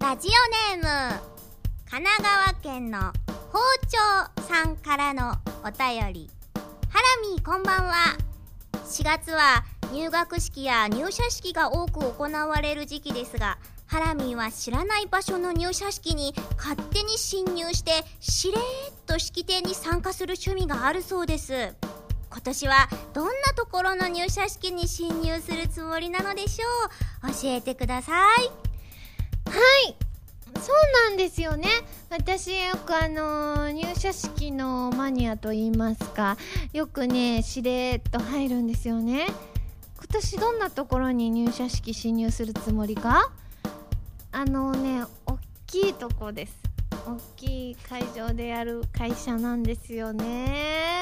ラジオネーム神奈川県の包丁さんからのお便り。ハラミーこんばんは。4月は入学式や入社式が多く行われる時期ですがハラミーは知らない場所の入社式に勝手に侵入してしれーっと式典に参加する趣味があるそうです。今年はどんなところの入社式に侵入するつもりなのでしょう？教えてください。はい。そうなんですよね。私よくあの入社式のマニアと言いますかよくねしれっと入るんですよね。今年どんなところに入社式侵入するつもりか？あのね大きいとこです。大きい会場でやる会社なんですよね。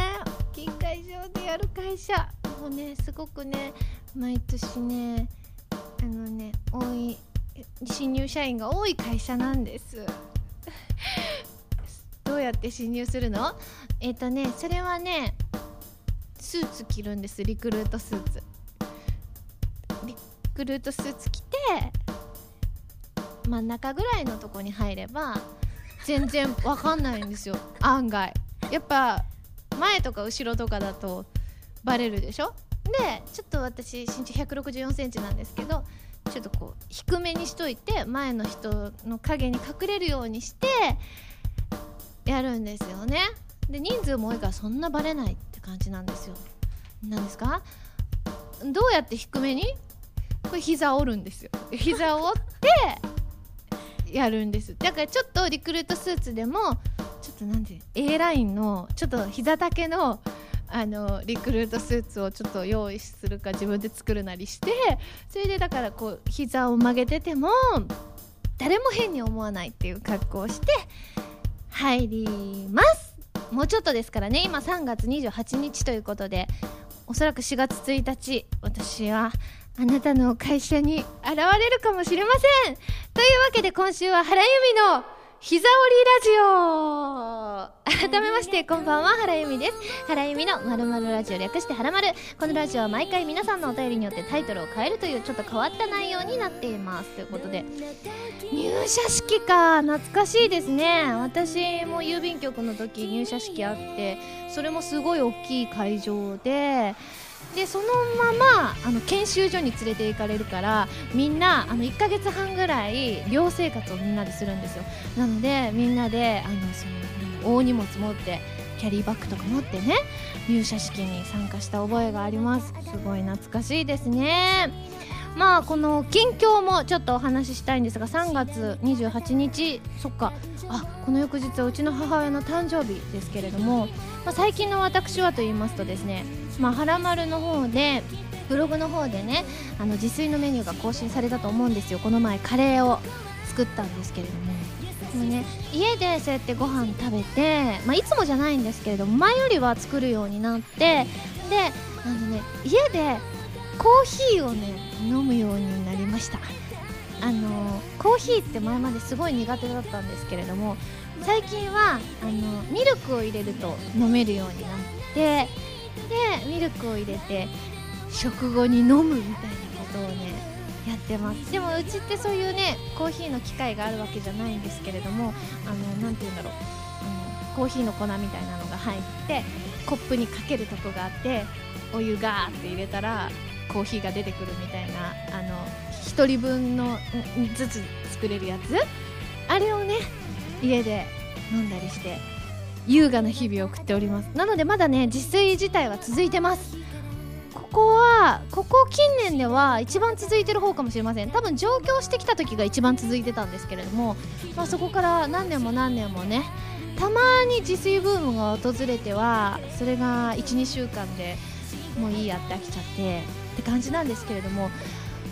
大きい会場でやる会社。もうねすごくね毎年ねあのね多い新入社員が多い会社なんです。どうやって侵入するの？えっ、とねそれはねスーツ着るんです。リクルートスーツ。リクルートスーツ着て真ん中ぐらいのとこに入れば全然わかんないんですよ。案外。やっぱ前とか後ろとかだとバレるでしょ？でちょっと私身長1 6 4センチなんですけどちょっとこう低めにしといて前の人の影に隠れるようにしてやるんですよね。で人数も多いからそんなバレないって感じなんですよ。なんですか？どうやって低めに？これ膝折るんですよ。膝を折ってやるんです。だからちょっとリクルートスーツでもちょっとなんて A ラインのちょっと膝丈のあのリクルートスーツをちょっと用意するか自分で作るなりしてそれでだからこう膝を曲げてても誰も変に思わないっていう格好をして入ります。もうちょっとですからね今3月28日ということでおそらく4月1日私はあなたの会社に現れるかもしれません。というわけで今週は原由美の膝折りラジオ。改めましてこんばんは原由美です。原由美のまるまるラジオ略して原まるこのラジオは毎回皆さんのお便りによってタイトルを変えるというちょっと変わった内容になっています。ということで入社式か。懐かしいですね。私も郵便局の時入社式あってそれもすごい大きい会場ででそのままあの研修所に連れて行かれるからみんなあの1ヶ月半ぐらい寮生活をみんなでするんですよ。なのでみんなであのその大荷物持ってキャリーバッグとか持ってね入社式に参加した覚えがあります。すごい懐かしいですね。まあこの近況もちょっとお話ししたいんですが3月28日そっか。あこの翌日はうちの母親の誕生日ですけれども、まあ、最近の私はと言いますとですねまあ、はらまるの方でブログの方でねあの自炊のメニューが更新されたと思うんですよ。この前カレーを作ったんですけれども。でもね家でそうやってご飯食べて、まあ、いつもじゃないんですけれども前よりは作るようになってであのね家でコーヒーをね飲むようになりました。あのコーヒーって前まですごい苦手だったんですけれども最近はあのミルクを入れると飲めるようになってでミルクを入れて食後に飲むみたいなことをねやってます。でもうちってそういうねコーヒーの機械があるわけじゃないんですけれどもあのなて言うんだろう、うん、コーヒーの粉みたいなのが入ってコップにかけるとこがあってお湯ガーって入れたらコーヒーが出てくるみたいなあの1人分のずつ作れるやつ？あれをね家で飲んだりして優雅な日々を送っております。なのでまだね自炊自体は続いてます。ここはここ近年では一番続いてる方かもしれません。多分上京してきた時が一番続いてたんですけれども、まあ、そこから何年も何年もねたまに自炊ブームが訪れてはそれが12週間でもういいやって飽きちゃってって感じなんですけれども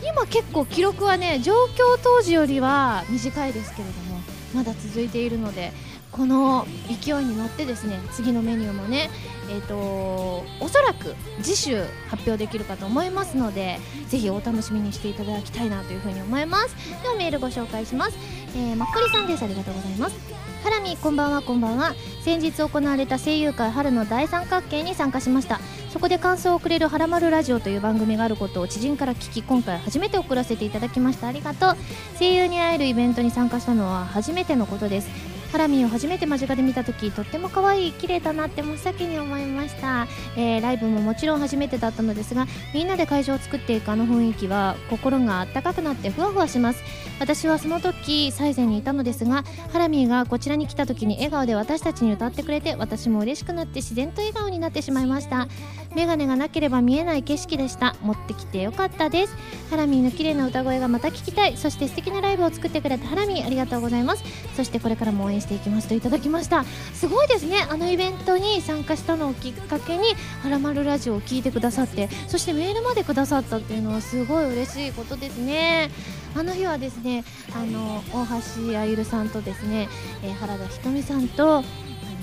今結構記録はね上京当時よりは短いですけれどもまだ続いているのでこの勢いに乗ってですね次のメニューもねえーと、おそらく次週発表できるかと思いますのでぜひお楽しみにしていただきたいなというふうに思います。ではメールご紹介します、えー、まっくりさんです。ありがとうございます。ハラミこんばんは。こんばんは。先日行われた声優界春の大三角形に参加しました。そこで感想をくれる「はらまるラジオ」という番組があることを知人から聞き今回初めて送らせていただきました。ありがとう。声優に会えるイベントに参加したのは初めてのことです。ハラミーを初めて間近で見た時とっても可愛い綺麗だなって真っ先に思いました、えー、ライブももちろん初めてだったのですがみんなで会場を作っていくあの雰囲気は心があったかくなってふわふわします。私はその時最前にいたのですがハラミーがこちらに来た時に笑顔で私たちに歌ってくれて私も嬉しくなって自然と笑顔になってしまいました。メガネがなければ見えない景色でした。持ってきてよかったです。ハラミーの綺麗な歌声がまた聞きたい。そして素敵なライブを作ってくれたハラミーありがとうございます。そしてこれからも応援していきますといただきました。すごいですね。あのイベントに参加したのをきっかけに「はらまるラジオ」を聞いてくださってそしてメールまでくださったっていうのはすごい嬉しいことですね。あの日はですねあの大橋あゆるさんとですね、えー、原田ひとみさんと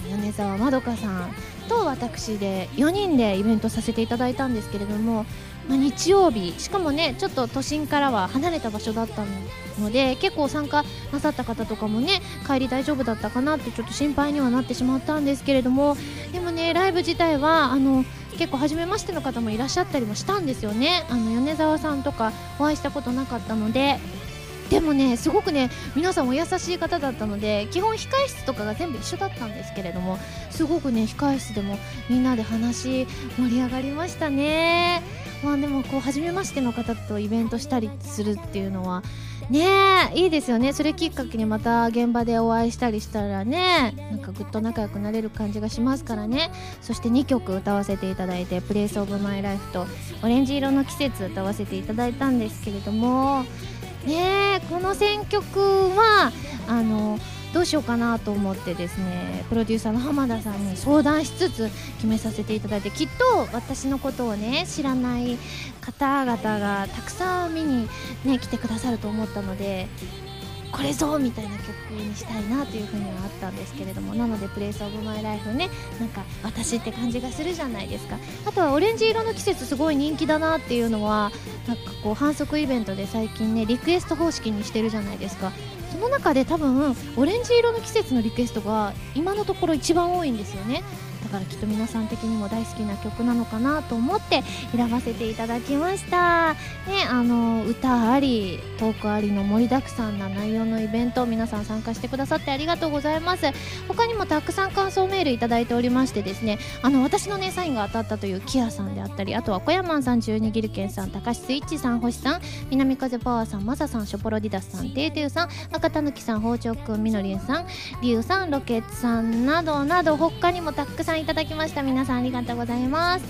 米沢まどかさんと私で4人でイベントさせていただいたんですけれども、まあ、日曜日しかもねちょっと都心からは離れた場所だったので結構参加なさった方とかもね帰り大丈夫だったかなってちょっと心配にはなってしまったんですけれどもでもねライブ自体はあの結構初めましての方もいらっしゃったりもしたんですよね。あの米沢さんとかお会いしたことなかったので。でもねすごくね皆さんお優しい方だったので基本控室とかが全部一緒だったんですけれどもすごくね控室でもみんなで話盛り上がりましたね。まあでもこう初めましての方とイベントしたりするっていうのはねいいですよね。それきっかけにまた現場でお会いしたりしたらねなんかぐっと仲良くなれる感じがしますからね。そして2曲歌わせていただいて「プレイスオブマイライフと「オレンジ色の季節」歌わせていただいたんですけれども。ねこの選曲はあのどうしようかなと思ってですねプロデューサーの浜田さんに相談しつつ決めさせていただいてきっと私のことをね知らない方々がたくさん見に、ね、来てくださると思ったのでこれぞみたいな曲にしたいなというふうにはあったんですけれどもなので「プレイスオブマイライフねなんか私って感じがするじゃないですか。あとはオレンジ色の季節すごい人気だなっていうのはなんかこう反則イベントで最近ねリクエスト方式にしてるじゃないですか。その中で多分オレンジ色の季節のリクエストが今のところ一番多いんですよね。からきっと皆さん的にも大好きな曲なのかなと思って選ばせていただきました。ねあの歌ありトークありの盛りだくさんな内容のイベント皆さん参加してくださってありがとうございます。他にもたくさん感想メールいただいておりましてですねあの私のねサインが当たったというキアさんであったりあとは小山さん十二ギルケンさん高橋スイッチさん星さん南風パワーさんマサさんショポロディダスさんテーテウさん赤たぬきさん包丁くんみのりんさんリュウさんロケッツさんなどなど他にもたくさんいただきました皆さんありがとうございます。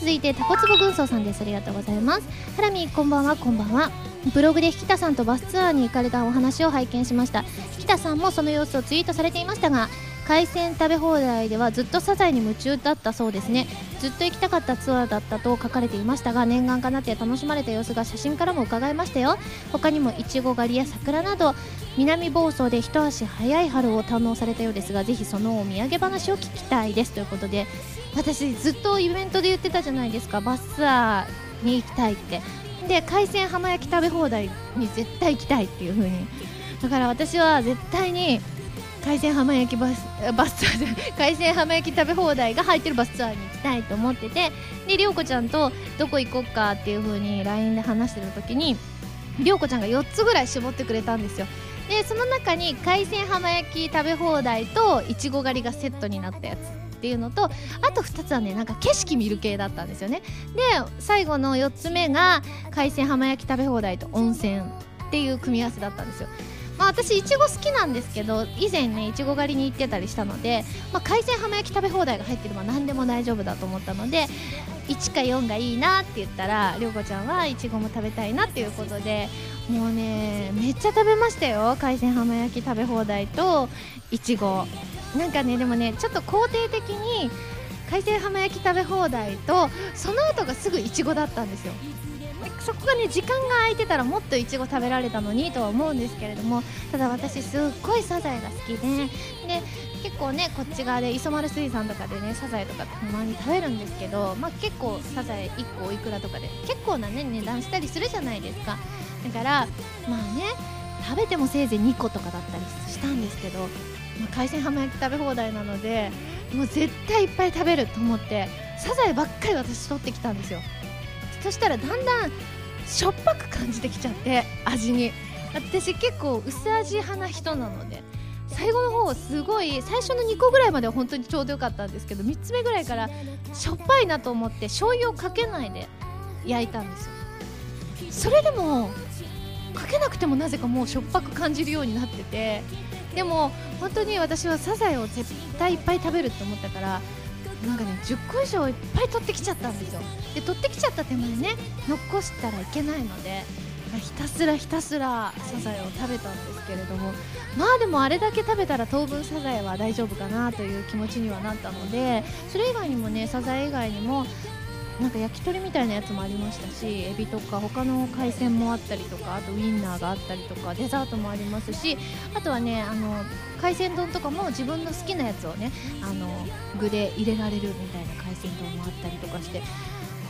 続いてタコツボ軍曹さんです。ありがとうございます。ハラミこんばんは。こんばんは。ブログで引田さんとバスツアーに行かれたお話を拝見しました。引田さんもその様子をツイートされていましたが海鮮食べ放題ではずっとサザエに夢中だったそうですね。ずっと行きたかったツアーだったと書かれていましたが念願かなって楽しまれた様子が写真からも伺えましたよ。他にもいちご狩りや桜など南房総で一足早い春を堪能されたようですがぜひそのお土産話を聞きたいです。ということで私ずっとイベントで言ってたじゃないですか。バスツアーに行きたいって。で海鮮浜焼き食べ放題に絶対行きたいっていう風に。だから私は絶対に海鮮浜焼きバスバスツアー海鮮浜焼き食べ放題が入ってるバスツアーに行きたいと思っててで涼子ちゃんとどこ行こっかっていう風に LINE で話してる時に涼子ちゃんが4つぐらい絞ってくれたんですよ。でその中に海鮮浜焼き食べ放題といちご狩りがセットになったやつっていうのとあと2つはねなんか景色見る系だったんですよね。で最後の4つ目が海鮮浜焼き食べ放題と温泉っていう組み合わせだったんですよ。まあ、私いちご好きなんですけど以前ねいちご狩りに行ってたりしたので、まあ、海鮮浜焼き食べ放題が入ってれば何でも大丈夫だと思ったので1か4がいいなって言ったら涼子ちゃんはいちごも食べたいなっていうことでもうねめっちゃ食べましたよ海鮮浜焼き食べ放題といちごなんかねでもねちょっと肯定的に海鮮浜焼き食べ放題とその後がすぐいちごだったんですよ。そこがね時間が空いてたらもっといちご食べられたのにとは思うんですけれどもただ私すっごいサザエが好きでで結構ねこっち側で磯丸水産とかでねサザエとかたまに食べるんですけど、まあ、結構サザエ1個おいくらとかで結構なね値段したりするじゃないですか。だからまあね食べてもせいぜい2個とかだったりしたんですけど、まあ、海鮮浜焼き食べ放題なのでもう絶対いっぱい食べると思ってサザエばっかり私取ってきたんですよ。そしたらだんだんしょっぱく感じてきちゃって味に。私結構薄味派な人なので最後の方すごい最初の2個ぐらいまでは本当にちょうどよかったんですけど3つ目ぐらいからしょっぱいなと思って醤油をかけないで焼いたんですよ。それでもかけなくてもなぜかもうしょっぱく感じるようになっててでも本当に私はサザエを絶対いっぱい食べると思ったからなんかね10個以上いっぱい取ってきちゃったんですよ。で取ってきちゃった手前ね残したらいけないのでひたすらひたすらサザエを食べたんですけれどもまあでもあれだけ食べたら当分サザエは大丈夫かなという気持ちにはなったのでそれ以外にもねサザエ以外にもなんか焼き鳥みたいなやつもありましたしエビとか他の海鮮もあったりとかあとウインナーがあったりとかデザートもありますしあとはねあの海鮮丼とかも自分の好きなやつをねあの具で入れられるみたいな海鮮丼もあったりとかして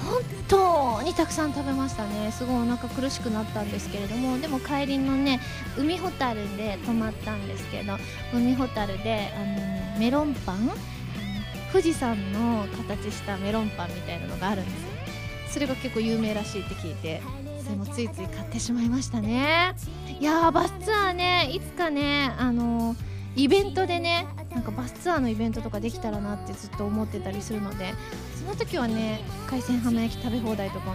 本当にたくさん食べましたね。すごいお腹苦しくなったんですけれどもでも帰りのね海ほたるで泊まったんですけど海ほたるであのメロンパン富士山の形したメロンパンみたいなのがあるんですよ。それが結構有名らしいって聞いてそれもついつい買ってしまいましたね。いやーバスツアーねいつかねあの、イベントでねなんかバスツアーのイベントとかできたらなってずっと思ってたりするのでその時はね海鮮浜焼き食べ放題とかも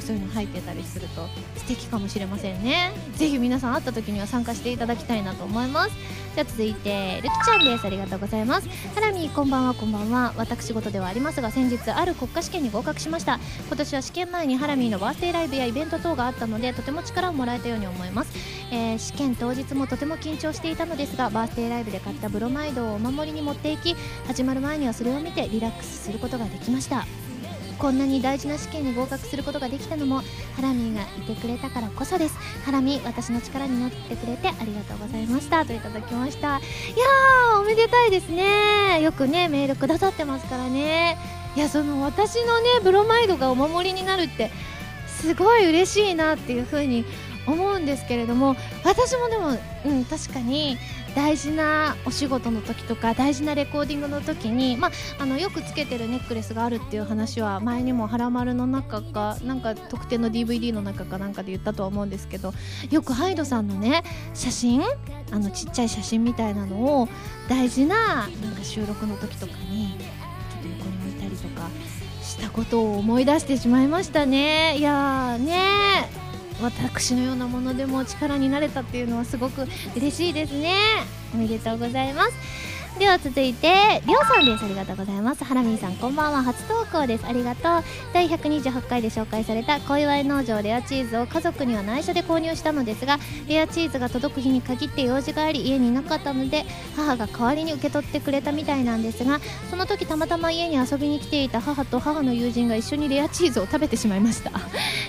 かそういうの入ってたりすると素敵かもしれませんね。ぜひ皆さん会った時には参加していただきたいなと思います。じゃあ続いてるきちゃんです。ありがとうございます。ハラミこんばんはこんばんは。私事ではありますが先日ある国家試験に合格しました。今年は試験前にハラミーのバースデーライブやイベント等があったのでとても力をもらえたように思います、えー、試験当日もとても緊張していたのですがバースデーライブで買ったブロマイドをお守りに持っていき始まる前にはそれを見てリラックスすることができました。こんなに大事な試験に合格することができたのもハラミーがいてくれたからこそです。ハラミー私の力になってくれてありがとうございました。といただきました。いやーおめでたいですね。よくねメールくださってますからね。いやその私のねブロマイドがお守りになるってすごい嬉しいなっていう風に思うんですけれども私もでも、うん、確かに大事なお仕事の時とか大事なレコーディングの時に、まあ、あのよくつけてるネックレスがあるっていう話は前にも「はらまる」の中かなんか特典の DVD の中かなんかで言ったとは思うんですけどよくハイドさんのね写真あのちっちゃい写真みたいなのを大事ななんか収録の時とかにちょっと横に置いたりとかしたことを思い出してしまいましたね。いやね。私のようなものでも力になれたっていうのはすごく嬉しいですね。おめでとうございます。では続いてりょうさんです。ありがとうございます。ハラミーさんこんばんは。初投稿です。ありがとう。第128回で紹介された小祝農場レアチーズを家族には内緒で購入したのですがレアチーズが届く日に限って用事があり家にいなかったので母が代わりに受け取ってくれたみたいなんですがその時たまたま家に遊びに来ていた母と母の友人が一緒にレアチーズを食べてしまいました。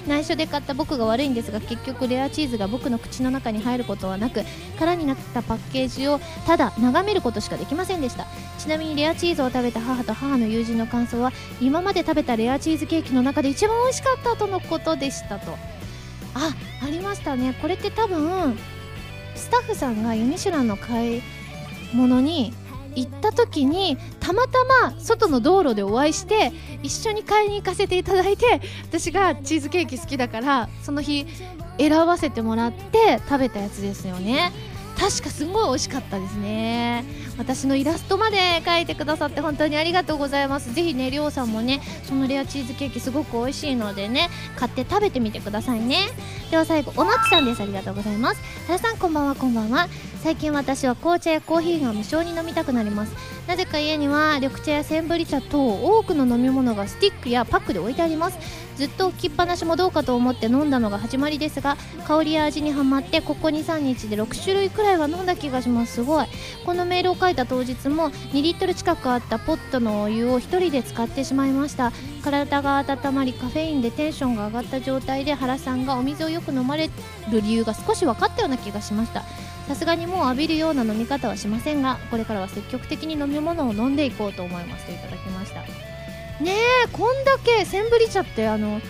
内緒で買った僕が悪いんですが結局レアチーズが僕の口の中に入ることはなく空になったパッケージをただ眺めることしかできませんでした。ちなみにレアチーズを食べた母と母の友人の感想は今まで食べたレアチーズケーキの中で一番美味しかったとのことでしたと。あありましたね。これって多分スタッフさんがユニシュランの買い物に行った時にたまたま外の道路でお会いして一緒に買いに行かせていただいて私がチーズケーキ好きだからその日選ばせてもらって食べたやつですよね。確かすごい美味しかったですね。私のイラストまで描いてくださって本当にありがとうございます。ぜひねりょうさんもねそのレアチーズケーキすごく美味しいのでね買って食べてみてくださいね。では最後おなちさんです。ありがとうございます。原さんこんばんはこんばんは。最近私は紅茶やコーヒーが無償に飲みたくなります。なぜか家には緑茶やセンブリ茶等多くの飲み物がスティックやパックで置いてあります。ずっと置きっぱなしもどうかと思って飲んだのが始まりですが香りや味にはまってここ23日で6種類くらいは飲んだ気がします。すごい。このメールを書いた当日も2リットル近くあったポットのお湯を1人で使ってしまいました。体が温まりカフェインでテンションが上がった状態で原さんがお水をよく飲まれる理由が少し分かったような気がしました。さすがにもう浴びるような飲み方はしませんがこれからは積極的に飲み物を飲んでいこうと思います。といただきました。ねえこんだけセンブリ茶ってあの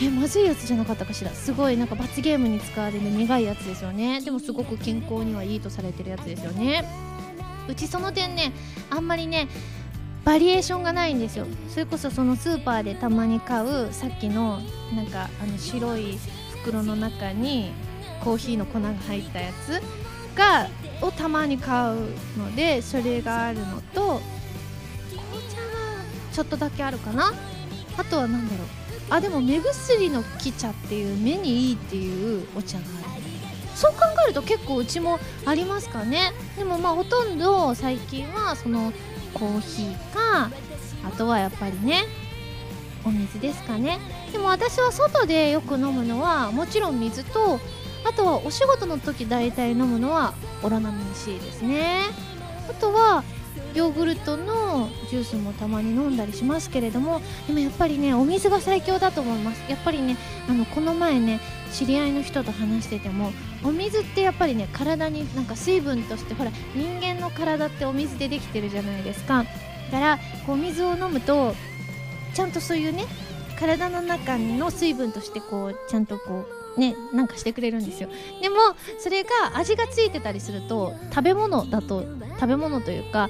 えまずいやつじゃなかったかしら？すごいなんか罰ゲームに使われる苦いやつですよね。でもすごく健康にはいいとされてるやつですよね。うちその点ねあんまりねバリエーションがないんですよ。それこそそのスーパーでたまに買うさっきのなんかあの白い袋の中にコーヒーの粉が入ったやつがをたまに買うのでそれがあるのとちょっとだけあるかな？あとは何だろう？あでも目薬の木茶っていう目にいいっていうお茶がある。そう考えると結構うちもありますかね？でもまあほとんど最近はそのコーヒーかあとはやっぱりねお水ですかね。でも私は外でよく飲むのはもちろん水とあとはお仕事の時大体飲むのはオロナミン C ですね。あとはヨーグルトのジュースもたまに飲んだりしますけれどもでもやっぱりねお水が最強だと思います。やっぱりねあのこの前ね知り合いの人と話しててもお水ってやっぱりね体になんか水分としてほら人間の体ってお水でできてるじゃないですか。だからこう水を飲むとちゃんとそういうね体の中の水分としてこうちゃんとこうねなんかしてくれるんですよ。でもそれが味がついてたりすると食べ物だと食べ物というか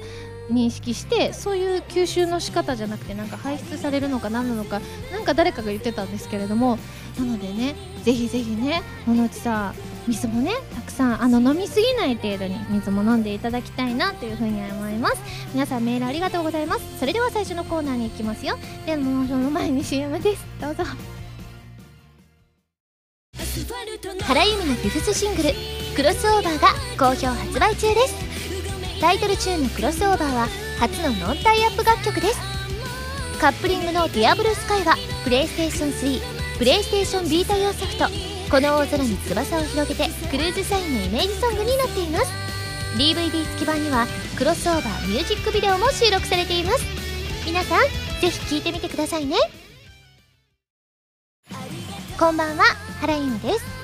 認識してそういう吸収の仕方じゃなくてなんか排出されるのか何なのかなんか誰かが言ってたんですけれどもなのでねぜひぜひねこのうちさ水もねたくさんあの飲みすぎない程度に水も飲んでいただきたいなというふうに思います。皆さんメールありがとうございます。それでは最初のコーナーに行きますよ。でもその前に CM です。どうぞ。原由美のフィフスシングル「クロスオーバー」が好評発売中です。タイトルチューンの「クロスオーバー」は初のノンタイアップ楽曲です。カップリングの「ディアブルスカイは PlayStation 3 PlayStation Vita 用ソフト「この大空に翼を広げて」 CRUISE SIGN のイメージソングになっています。DVD 付き版にはクロスオーバーミュージックビデオも収録されています。皆さんぜひ聴いてみてくださいね。こんばんは原由実です。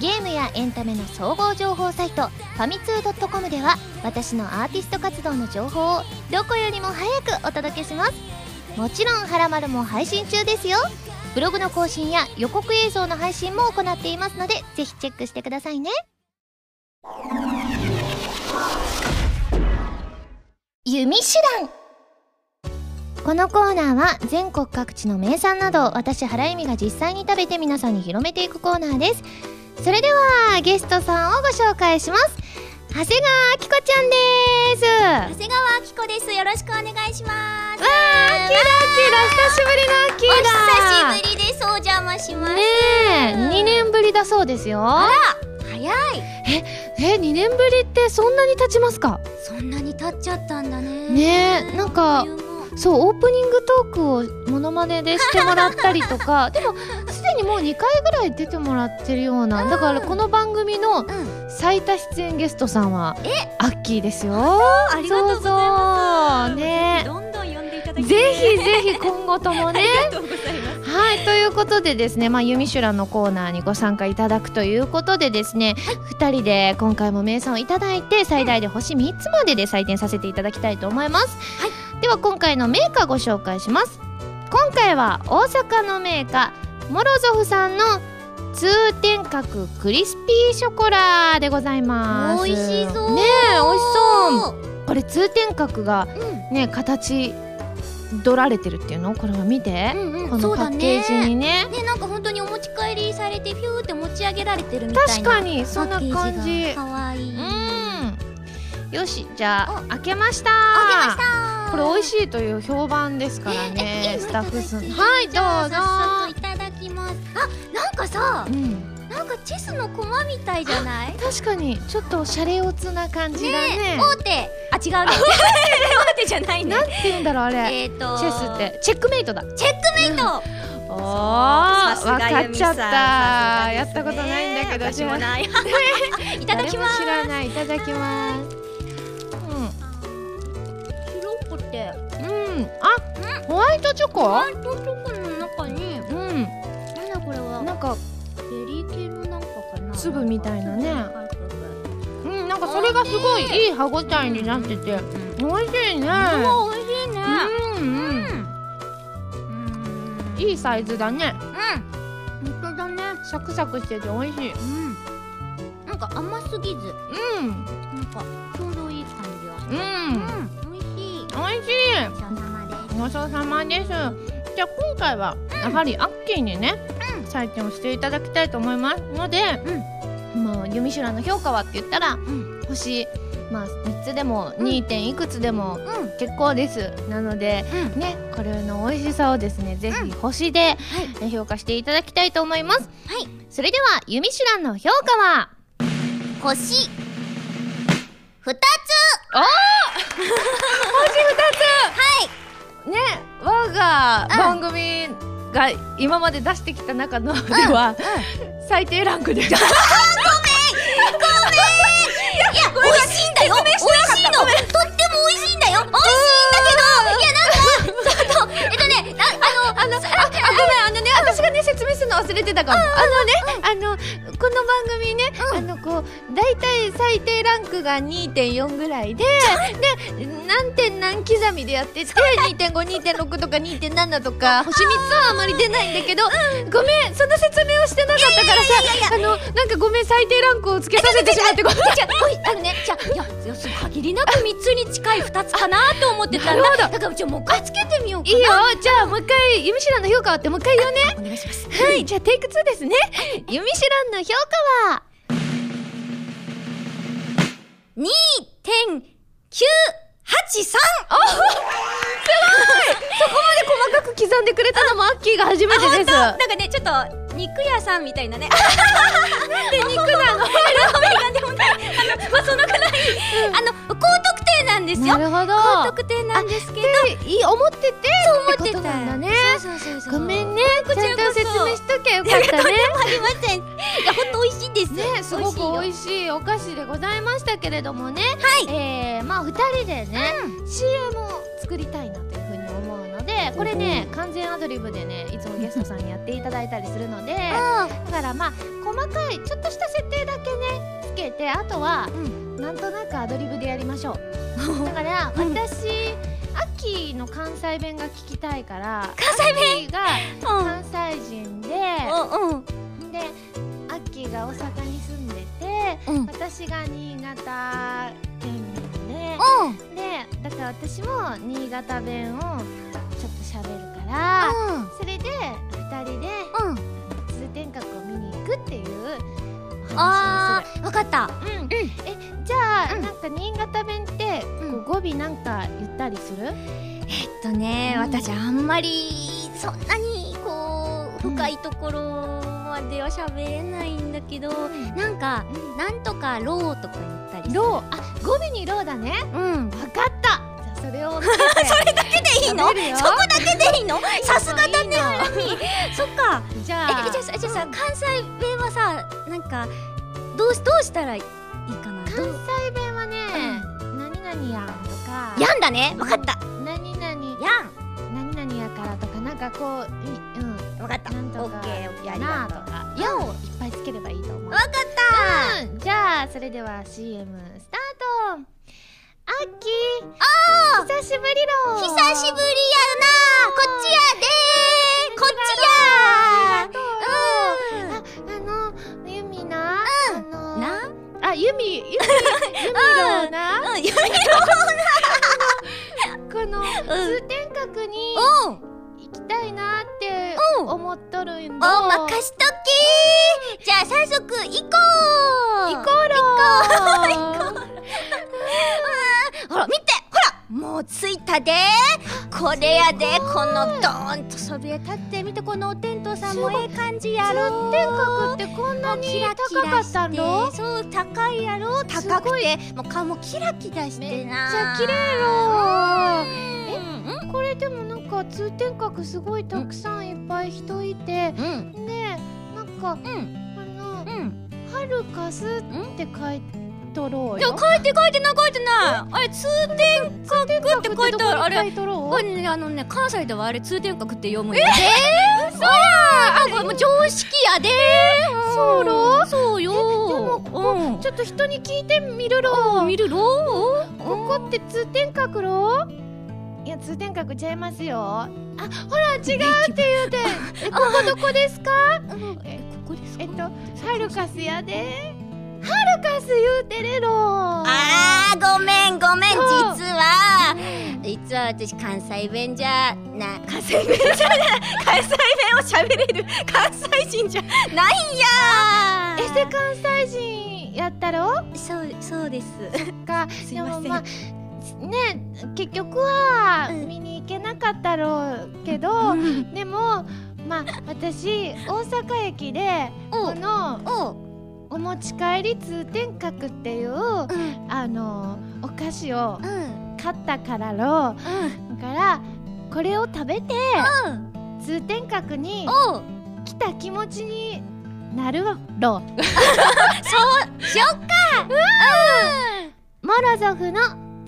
ゲームやエンタメの総合情報サイトファミ通 .com では私のアーティスト活動の情報をどこよりも早くお届けします。もちろん「はらまる」も配信中ですよ。ブログの更新や予告映像の配信も行っていますのでぜひチェックしてくださいね。弓手段。このコーナーは全国各地の名産など私原由美が実際に食べて皆さんに広めていくコーナーです。それではゲストさんをご紹介します。長谷川あきこちゃんです。長谷川あきこです。よろしくお願いします。わーキラキラ久しぶりのキーだ。お久しぶりです。お邪魔します。ねえ2年ぶりだそうですよ。あら早い。え2年ぶりってそんなに経ちますか？そんなに経っちゃったんだね。ねえなんかそうオープニングトークをモノマネでしてもらったりとか。でもにもう2回ぐらい出てもらってるようなだからこの番組のうん。最多出演ゲストさんはアッキーですよ。ありがとうございます。そうそう。ね。どんどん呼んでいただきぜひぜひ今後ともね。ありがとうございます。はいということでですねまあユミシュランのコーナーにご参加いただくということでですね、2人で今回も名産をいただいて最大で星3つまでで採点させていただきたいと思います、では今回のメーカーご紹介します。今回は大阪のメーカーモロゾフさんの通天閣クリスピーショコラでございます。美味しそう。ねえ美味しそう。これ通天閣がね形取られてるっていうの？これは見て、うんうん。このパッケージにね。ねねなんか本当にお持ち帰りされてフューって持ち上げられてるみたいな確かにそんな感じ。かわいい。うん。よしじゃあ開けました。あげました。これ美味しいという評判ですからねスタッフさん。いはいどうぞきます。あなんかさうん。なんかチェスの駒みたいじゃない？確かに。ちょっとシャレオツな感じだね。大手。あ違うね。大手。じゃないね。なんて言うんだろうあれ。えっとチェスって。チェックメイトだ。チェックメイト。おーさすが分かっちゃった。ね。やったことないんだけど私もない。いただきます。知らない。いただきます。白くて。うん。うん。あホワイトチョコ？ホワイトチョコかベリー系のなんかかな粒みたいなね。うんなんかそれがすごいいい歯ごたえになってて美味しいね。美味しいね。うんうん。うん。いいサイズだね。うん。サクサクしてて美味しい。うん。なんか甘すぎず。うん。なんかちょうどいい感じは。うん。うん美味しい。美味しい。ごちそうさまです。ごちそうさまです。じゃあ今回はやはりアッキーにね、採点をしていただきたいと思いますので、もうユミシュの評価はって言ったら、ん。星まあ3つでもうん。2. 点いくつでもうん。結構です。なのでうん。ねこれの美味しさをですねぜひ星でえ評価していただきたいと思います。はい。それではユミシュランの評価は？星。二つ。ね我が番組が今まで出してきた中のでは最低ランクです。いや美味しいんだよ美味しいのとっても美味しいんだよ美味しいんだけどのあのああごめんあのね私がね説明するの忘れてたかも。あのねあのこの番組ねあのこう大体最低ランクが2.4ぐらいでで何点何刻みでやってて2.52.6とか2.7とか星3つはあまり出ないんだけどごめんその説明をしてなかったからさあのなんかごめん最低ランクをつけさせてしまってごめん。じゃあおいあのねじゃあいや限りなく三つに近い二つかなと思ってたんだ。だからじゃあもう一回つけてみようかいいよじゃあもう一回ユミシュランの評価はってもう一回言うね。お願いします。はい、じゃあテイク2ですね。ユミシュランの評価は二点九八三細かく刻んでくれたのもアッキーが初めてです。なんかねちょっと肉屋さんみたいなね で肉なの？で もあのまあそのくらいあの高得点なんですよなるほど。高得点なんですけどいい思っててそう思ってたなんだね。そうそうそうごめんね。こちらこそ説明しときゃよかったね。ありませんいやほんと美味しいんですね、すごく美い味しいお菓子でございましたけれどもね。はいえー、まあ二人でね、CM を作りたいなとで、これね、完全アドリブでね、いつもゲストさんにやっていただいたりするので、だからまあ細かいちょっとした設定だけねつけてあとは、なんとなくアドリブでやりましょう。だからうん。私アッキーの関西弁が聞きたいから関西弁？アッキーがうん。関西人でうんうん。でアッキーが大阪に住んでてうん。私が新潟県民でうん。でだから私も新潟弁をちょっと喋るからそれで2人でうん。通天閣を見に行くっていうあをする。ーわかった。うん、えじゃあ、うん。なんか新潟弁って、語尾なんか言ったりする？えっとね、うん。私あんまりそんなにこううん。深いところまでは喋れないんだけど、なんか「なんとかロー」とか言ったりローあ語尾にローだね。うん。わかったそれを それだけでいいの？そこだけでいいの？さすがだねハラミ。そっか。じゃあえじゃあさじゃあさ関西弁はさなんかどうしどうしたらいいかな？関西弁はね、何々やんとか。やんだね。わかった。何々。や何々やからとかなんかこういうん。んわかった。なんとかやなとか「や」をいっぱいつければいいと思う。わかった。うん、じゃあそれでは CM スタートアッキー。あ久しぶりろ。久しぶりやな。こっちやで。こっちや。あのユミな、あのな？あユミユミユミロな、うん。や この通天閣にたいなってうん。思っとるんだお任しときじゃあ早速行こう。行こうろ。ほら見て。ほらもう着いたで。これやでこのドーンと。そびえ立って見てこのおテントさんもええ感じやろ。天閣ってこんなに高かラったそう高いやろ。高くて。もう顔もキラキラしてな。めっちゃ綺麗ろ。うんこれでもなんか通天閣すごいたくさんいっぱい人いてうん。ねなんかうん。あのうん「春かす」って書いとろうよ。いや書いて書いてない書いてない。あれ通天閣って書いてあるあれ。あのね関西ではあれ通天閣って読むんやでえー、そうやあこれもう常識やで。そうろ？そうよ。でもちょっと人に聞いてみるろ。見るろ？ここって通天閣ろ？いや通天閣ちゃいますよ。あほら違うって言うて。えここどこですか？えここですか？えっとハルカスやで。ハルカス言うてれろあーごめんごめん。実は実は私関西弁じゃな関西弁じゃない。関西弁を喋れる。関西人じゃないんや。エセ関西人やったろ？そうそうです。か。すいません。でもまあね結局はうん見に行けなかったろうけど、うん。でもまあ私大阪駅でおこのおお持ち帰り通天閣っていううん。あのお菓子をうん。買ったからろう。ん。だからこれを食べてうん。通天閣に来た気持ちになるろ そうしよっか。モロゾフの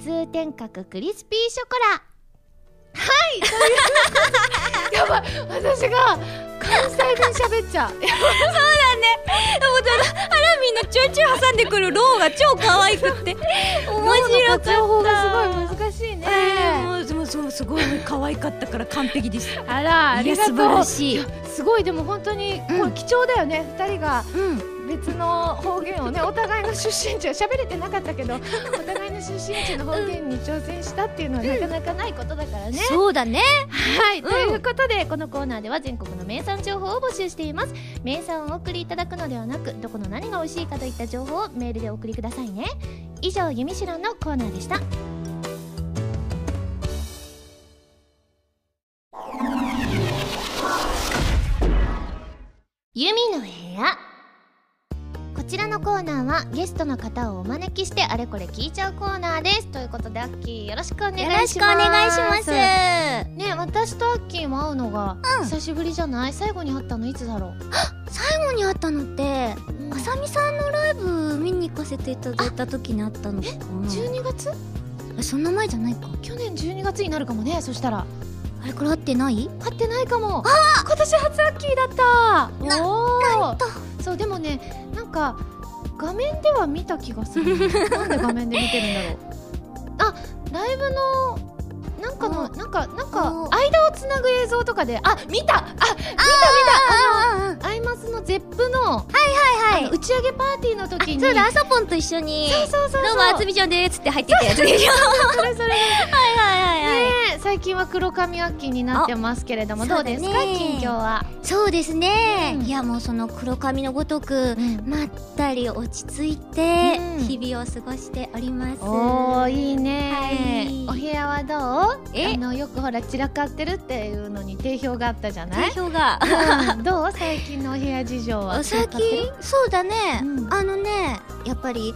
通天閣クリスピーショコラ。はい やばい。私が関西弁喋っちゃう。でもただハラミーのちょいちょい挟んでくるローが超可愛くって。面白かった。情報がすごい難しいね、えーもうでもそうすごい可愛かったから完璧です。あらありがとう。晴らしいやすごいでも本当に、うん。これ貴重だよね二人が。うん別の方言をねお互いの出身地は喋れてなかったけど お互いの出身地の方言に挑戦したっていうのはなかなかないことだからね、そうだね。はい、うん。ということでこのコーナーでは全国の名産情報を募集しています。名産をお送りいただくのではなくどこの何が美味しいかといった情報をメールでお送りくださいね。以上「ゆみしろ」のコーナーでした。ゆみの部屋こちらのコーナーはゲストの方をお招きしてあれこれ聞いちゃうコーナーです。ということでアッキーよろしくお願いしよます。ろしくお願いします。ね私とアッキーも会うのがうん久しぶりじゃない、最後に会ったのいつだろう、最後に会ったのってうん。あさみさんのライブ見に行かせていただいた時に会ったのかな。12月？あそんな前じゃないか。去年12月になるかもねそしたら。あれこれ会ってない？会ってないかも。今年初アッキーだった。おおそうでもねなんか画面では見た気がする。なんで画面で見てるんだろう。あライブのなんかのおなんかなんかお間をつなぐ映像とかであ見たあ見た見たあのアイマスのゼップのはいはいあの打ち上げパーティーの時に。そうだあさぽんと一緒にそうそうそうどうもあつみちゃんですって入ってたやつそれそれはいはいはいはい。最近は黒髪アッキーになってますけれどもあどうですか？近況は、そうですね、うん。いやもうその黒髪のごとくまったり落ち着いてうん。日々を過ごしております、おーいいね、はい。お部屋はどう？え？あのよくほら散らかってるっていうのに定評があったじゃない？定評が。うん。どう？最近のお部屋事情は。最近？そうだね、うん。あのねやっぱり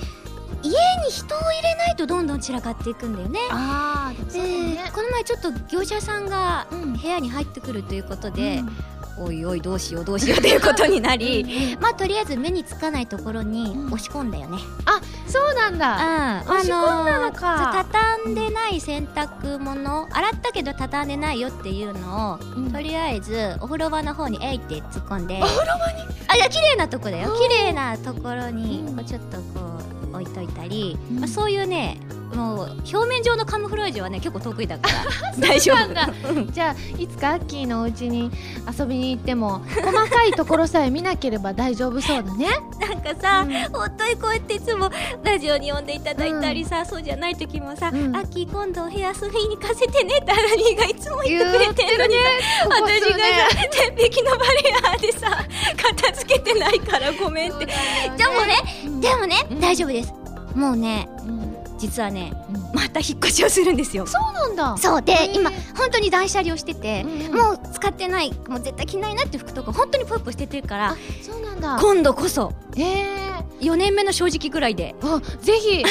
家に人を入れないとどんどん散らかっていくんだよね。ああでね。この前ちょっと業者さんがうん。部屋に入ってくるということで、うんおいおいどうしようどうしようということになり、うんうん。まあとりあえず目につかないところにうん。押し込んだよね、そうなんだ。あ押し込んだのか。畳んでない洗濯物洗ったけど畳んでないよっていうのを、うん。とりあえずお風呂場の方にえいって突っ込んで。お風呂場に？あいや綺麗なとこだよ。うん綺麗なところにちょっとこう置いといたり、うん。まあ、そういうねもう表面上のカムフラージュはね結構得意だから。大丈夫。うん。じゃあいつかアッキーのお家に遊びに行っても 細かいところさえ見なければ大丈夫そうだね。なんかさ、うん。本当にこうやっていつもラジオに呼んでいただいたりさ、そうじゃない時もさ「うん。アッキー今度お部屋遊びに行かせてね」ってアラニーがいつも言ってくれてるのにさここ数私が年さ天壁のバリアでさ片付けてないからごめんって、でもねうん。でもね、うん大丈夫です。もうねうん実はねうん。また引っ越しをするんですよ。そうなんだ。そうで今本当に断捨離をしてて、うんもう使ってないもう絶対着ないなって服とか本当にポイポイ捨ててるからあそうなんだ。今度こそ。へえ4年目の正直ぐらいで。あぜひ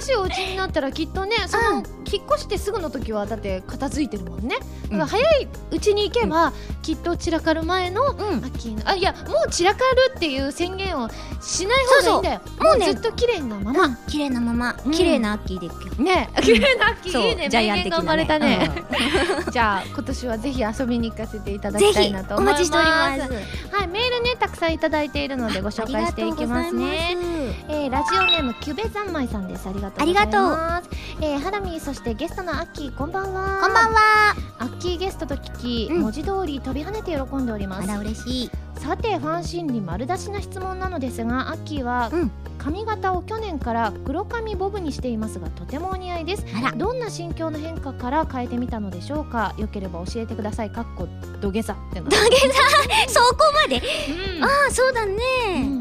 新しいお家になったらきっとねその、引っ越してすぐの時はだって片付いてるもんね。だから早いうちに行けば、きっと散らかる前のうん。アッキーのあいやもう散らかるっていう宣言をしない方がいいんだよ。もうね。ずっと綺麗なまま、綺麗なまま。うん。綺麗なアッキーでね綺麗なアッキそう。ーいいね。名言が生まれたね、じゃあ今年はぜひ遊びに行かせていただぜきたいひなと思います。お待ちしております。はい。メールねたくさんいただいているのでご紹介していきますね。えー、ラジオネームキュベ三昧さんです。ありがとうございます。えー、ハラミーそしてゲストのアッキーこんばんは。こんばんは。アッキーゲストと聞き、うん。文字通り飛び跳ねて喜んでおります。あら嬉しい。さてファン心理丸出しな質問なのですがアッキーはうん。髪型を去年から黒髪ボブにしていますがとてもお似合いです。あら。どんな心境の変化から変えてみたのでしょうか？よければ教えてください。かっこ土下座っての。土下座？そこまで？うん。ああそうだね、うん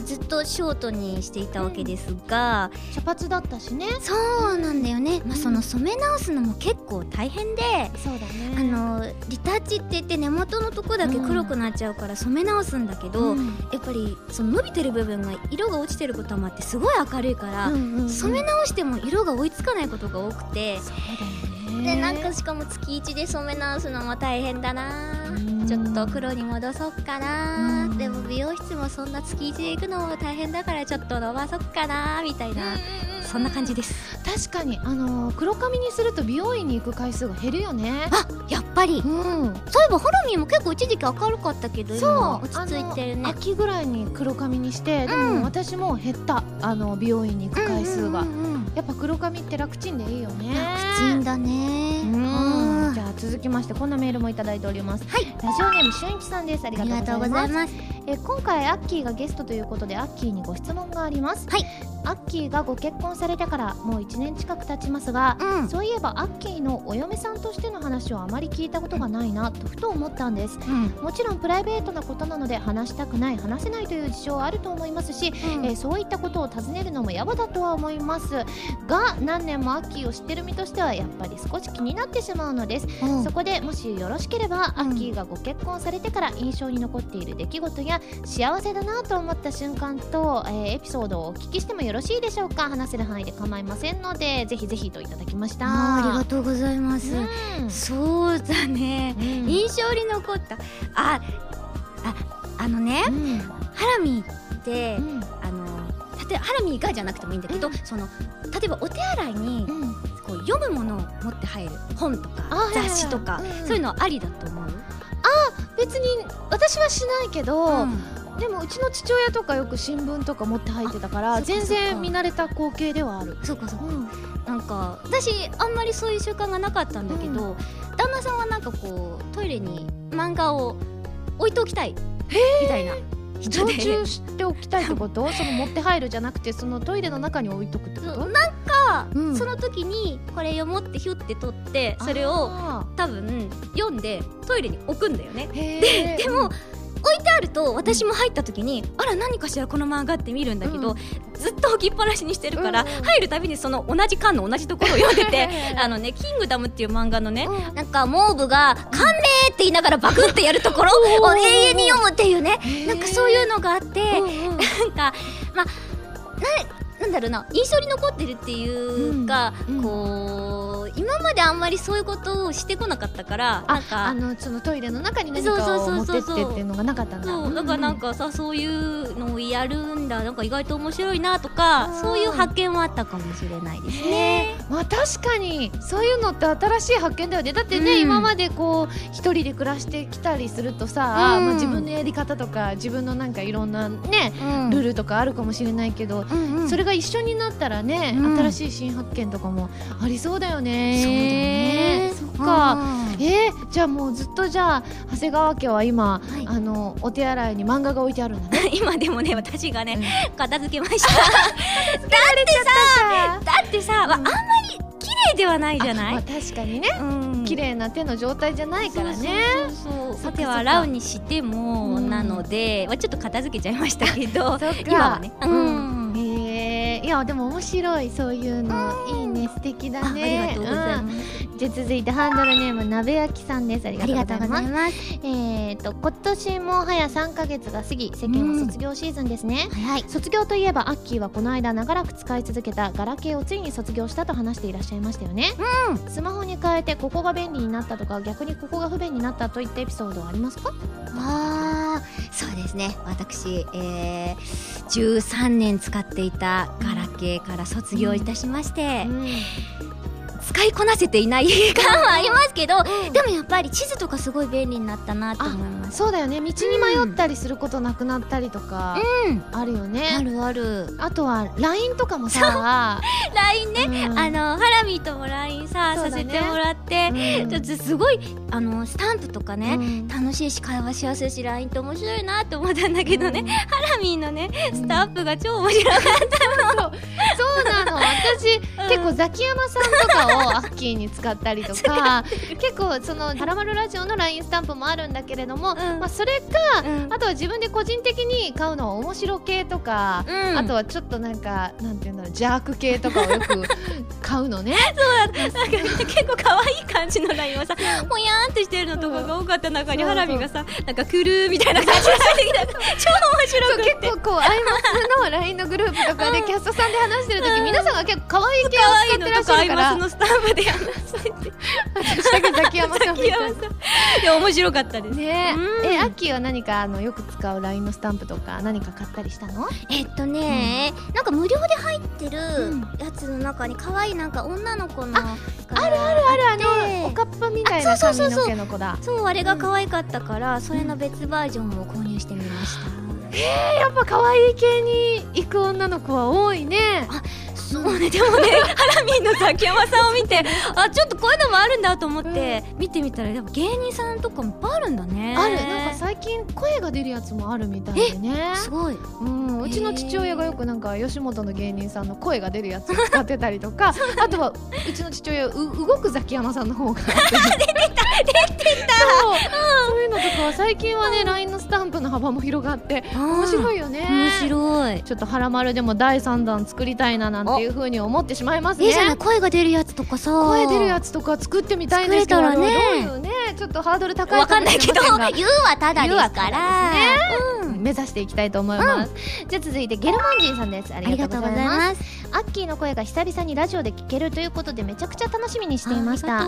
ずっとショートにしていたわけですが、茶髪だったしね。そうなんだよね、まあ、うんその染め直すのも結構大変で、そうだね。あのーリタッチって言って根元のとこだけ黒くなっちゃうから染め直すんだけど、うん。やっぱりその伸びてる部分が色が落ちてることもあってすごい明るいから、うんうんうん。染め直しても色が追いつかないことが多くて、そうだよねでなんかしかも月1で染め直すのも大変だな。うん。ちょっと黒に戻そっかな。うん。でも美容室もそんな月1で行くのも大変だからちょっと伸ばそっかなみたいな。そんな感じです。確かにあのー黒髪にすると美容院に行く回数が減るよね。あやっぱり。うん。そういえばハラミーも結構一時期明るかったけどそう落ち着いてるね。秋ぐらいに黒髪にしてでうん。も私も減ったあの美容院に行く回数が、うんうんうんうんやっぱ黒髪って楽ちんでいいよね。楽ちんだね。うんじゃあ続きましてこんなメールもいただいております。はい。ラジオネームしゅんいちさんです。ありがとうございます。ございます。え今回アッキーがゲストということでアッキーにご質問があります。はい。アッキーがご結婚されてからもう1年近く経ちますがうん。そういえばアッキーのお嫁さんとしての話をあまり聞いたことがないなとふと思ったんです。うん。もちろんプライベートなことなので話したくない話せないという事情はあると思いますし、うん。えーそういったことを尋ねるのも野暮だとは思いますが何年もアッキーを知ってる身としてはやっぱり少し気になってしまうのです、うん。そこでもしよろしければ、うん。アッキーがご結婚されてから印象に残っている出来事や幸せだなと思った瞬間と、えーエピソードをお聞きしてもよろしいでしょうか。話せる範囲で構いませんのでぜひぜひといただきました。ありがとうございます、うん。そうだね。うん。印象に残った。あああのねうん。ハラミーってうん。あの例えばハラミーがじゃなくてもいいんだけど、その例えばお手洗いに読むものを持って入る本とか雑誌とか、うんそういうのありだと思う、別に私はしないけど、うん。でもうちの父親とかよく新聞とか持って入ってたから全然見慣れた光景ではある。そうかそうか。うん。なんか私あんまりそういう習慣がなかったんだけど、旦那さんはなんかこうトイレに漫画を置いておきたい。みたいな。人常で。駐しておきたいってこと？その持って入るじゃなくてそのトイレの中に置いとくってこと？なんか、うん。その時にこれ読もうってヒュッて取ってそれをあ多分読んでトイレに置くんだよね。ーへー。でも置いてあると私も入った時にあら何かしらこの漫画って見るんだけど、うん。ずっと置きっぱなしにしてるから、入るたびにその同じ巻の同じところを読んでてあのね「キングダム」っていう漫画のね、うん。なんかモーブが「寒冷!」って言いながらバクってやるところを永遠に読むっていうねなんかそういうのがあって、なんかまあななんだろうな印象に残ってるっていうか、こう今まであんまりそういうことをしてこなかったからなんかあのそのトイレの中に何かを持ってってっていうのがなかったんだそうだからなんかさそういうのをやるんだ。なんか意外と面白いなとかうん。そういう発見はあったかもしれないですへね。え。まあ確かにそういうのって新しい発見だよねだってね、うん。今までこう一人で暮らしてきたりするとさ、うん。まあ、自分のやり方とか自分のなんかいろんなねうん。ルールとかあるかもしれないけど、うんうん。それが一緒になったらね、うん。新しい新発見とかもありそうだよねそうだね。そっか、うんえー、じゃあもうずっとじゃあ長谷川家は今、はい。あのお手洗いに漫画が置いてあるんだね。今でもね私がね、片付けました。だだってさ、まあ、あんまり綺麗ではないじゃない、まあ、確かにね。うん。綺麗な手の状態じゃないからね。そうそうそうそっかさては洗うにしてもうん。なので、まあ、ちょっと片付けちゃいましたけど今はね、うんやでも面白いそういうの。いいね素敵だああねりがとうございます、うん。じゃあ続いてハンドルネーム鍋焼きさんです。ありがとうございます。えーと今年も早3ヶ月が過ぎ世間は卒業シーズンですね、はい。はい卒業といえばアッキーはこの間長らく使い続けたガラケーをついに卒業したと話していらっしゃいましたよね、スマホに変えてここが便利になったとか逆にここが不便になったといったエピソードはありますか？あそうですね。私、えー、13年使っていたガラケーから卒業いたしまして、使いこなせていない感はありますけど、でもやっぱり地図とかすごい便利になったなと思います。そうだよね。道に迷ったりすることなくなったりとかうん。あるよね、あるある。あとは LINE とかもさ LINE ね、うん。あのハラミーとも LINE さ、ね。させてもらって、うん。ちょっとすごいあのスタンプとかね、うん。楽しいし会話しやすいし LINE って面白いなって思ったんだけどね、ハラミーのねスタンプが超面白かっ そう。なの。私、結構ザキヤマさんとかをアッキーに使ったりとか 結構その「はらまるラジオ」の LINE スタンプもあるんだけれども、うん。まあ、それかた、うん。あとは自分で個人的に買うのは面白系とか、うん。あとはちょっとなんかなんていうんだろう邪悪系とかをよく買うのね。なんか結構可愛い感じの LINE はさもやーんとしてるのとかが多かった。中にうんハラミーがさなんかクルーみたいな感じで入ってきた。超面こうアイマスの LINE のグループとかでキャストさんで話してる時、うん。皆さんが結構可愛い系を使ってらっしのとかアイゃるからマスのスタンプで。やって私だけザキヤマさんみたいな。いや面白かったです。ね。うん。え、えアッキーは何かあのよく使う LINE のスタンプとか何か買ったりしたの？えっとね、なんか無料で入ってるうん。やつの中に可愛いなんか女の子のああるあるあるあでのおかっぱみたいなあそうそうそうそう。髪の毛の子だ。そうあれが可愛かったから、それの別バージョンも購入してみました、やっぱ可愛い系に行く女の子は多いね。そうねでもねハラミーの崎山さんを見てあちょっとこういうのもあるんだと思って、見てみたらやっぱ芸人さんとかもいっぱいあるんだね。ある。なんか最近声が出るやつもあるみたいでね。すごい。うん、うちの父親がよくなんか吉本の芸人さんの声が出るやつを使ってたりとかあとはうちの父親う動くザキヤマさんの方が。出てた出てた。そう,、そういうのとかは最近はね LINE のスタンプの幅も広がって面白いいよね。面白い。ちょっと「はらまる」でも第3弾作りたいななんていうふうに思ってしまいますね。いいじゃない声が出るやつとかさ。声出るやつとか作ってみたいんですけど。作れたらね。どういうね。ちょっとハードル高いわかんないけど言うはただですから。目指していきたいと思います、じゃあ続いてゲルマンジンさんです。あありがとうございます。すアッキーの声が久々にラジオで聞けるということでめちゃくちゃ楽しみにしていました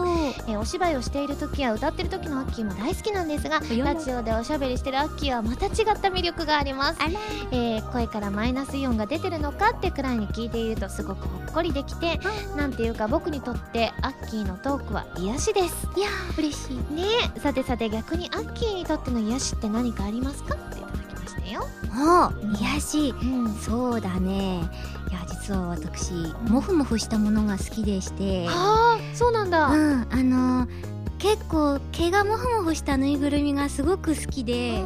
えーお芝居をしている時や歌ってる時のアッキーも大好きなんですがラジオでおしゃべりしてるアッキーはまた違った魅力がありますえー声からマイナスイオンが出てるのかってくらい。に聞いているとすごくほっこりできてなんていうか僕にとってアッキーのトークは癒しです。いやー嬉しい。ね。えさてさて逆にアッキーにとっての癒しって何かありますか？っていただきましたよ。もう癒やし。いうん。そうだね。いや実は私モフモフしたものが好きでして。ああそうなんだ、うんあの結構毛がモフモフしたぬいぐるみがすごく好きで、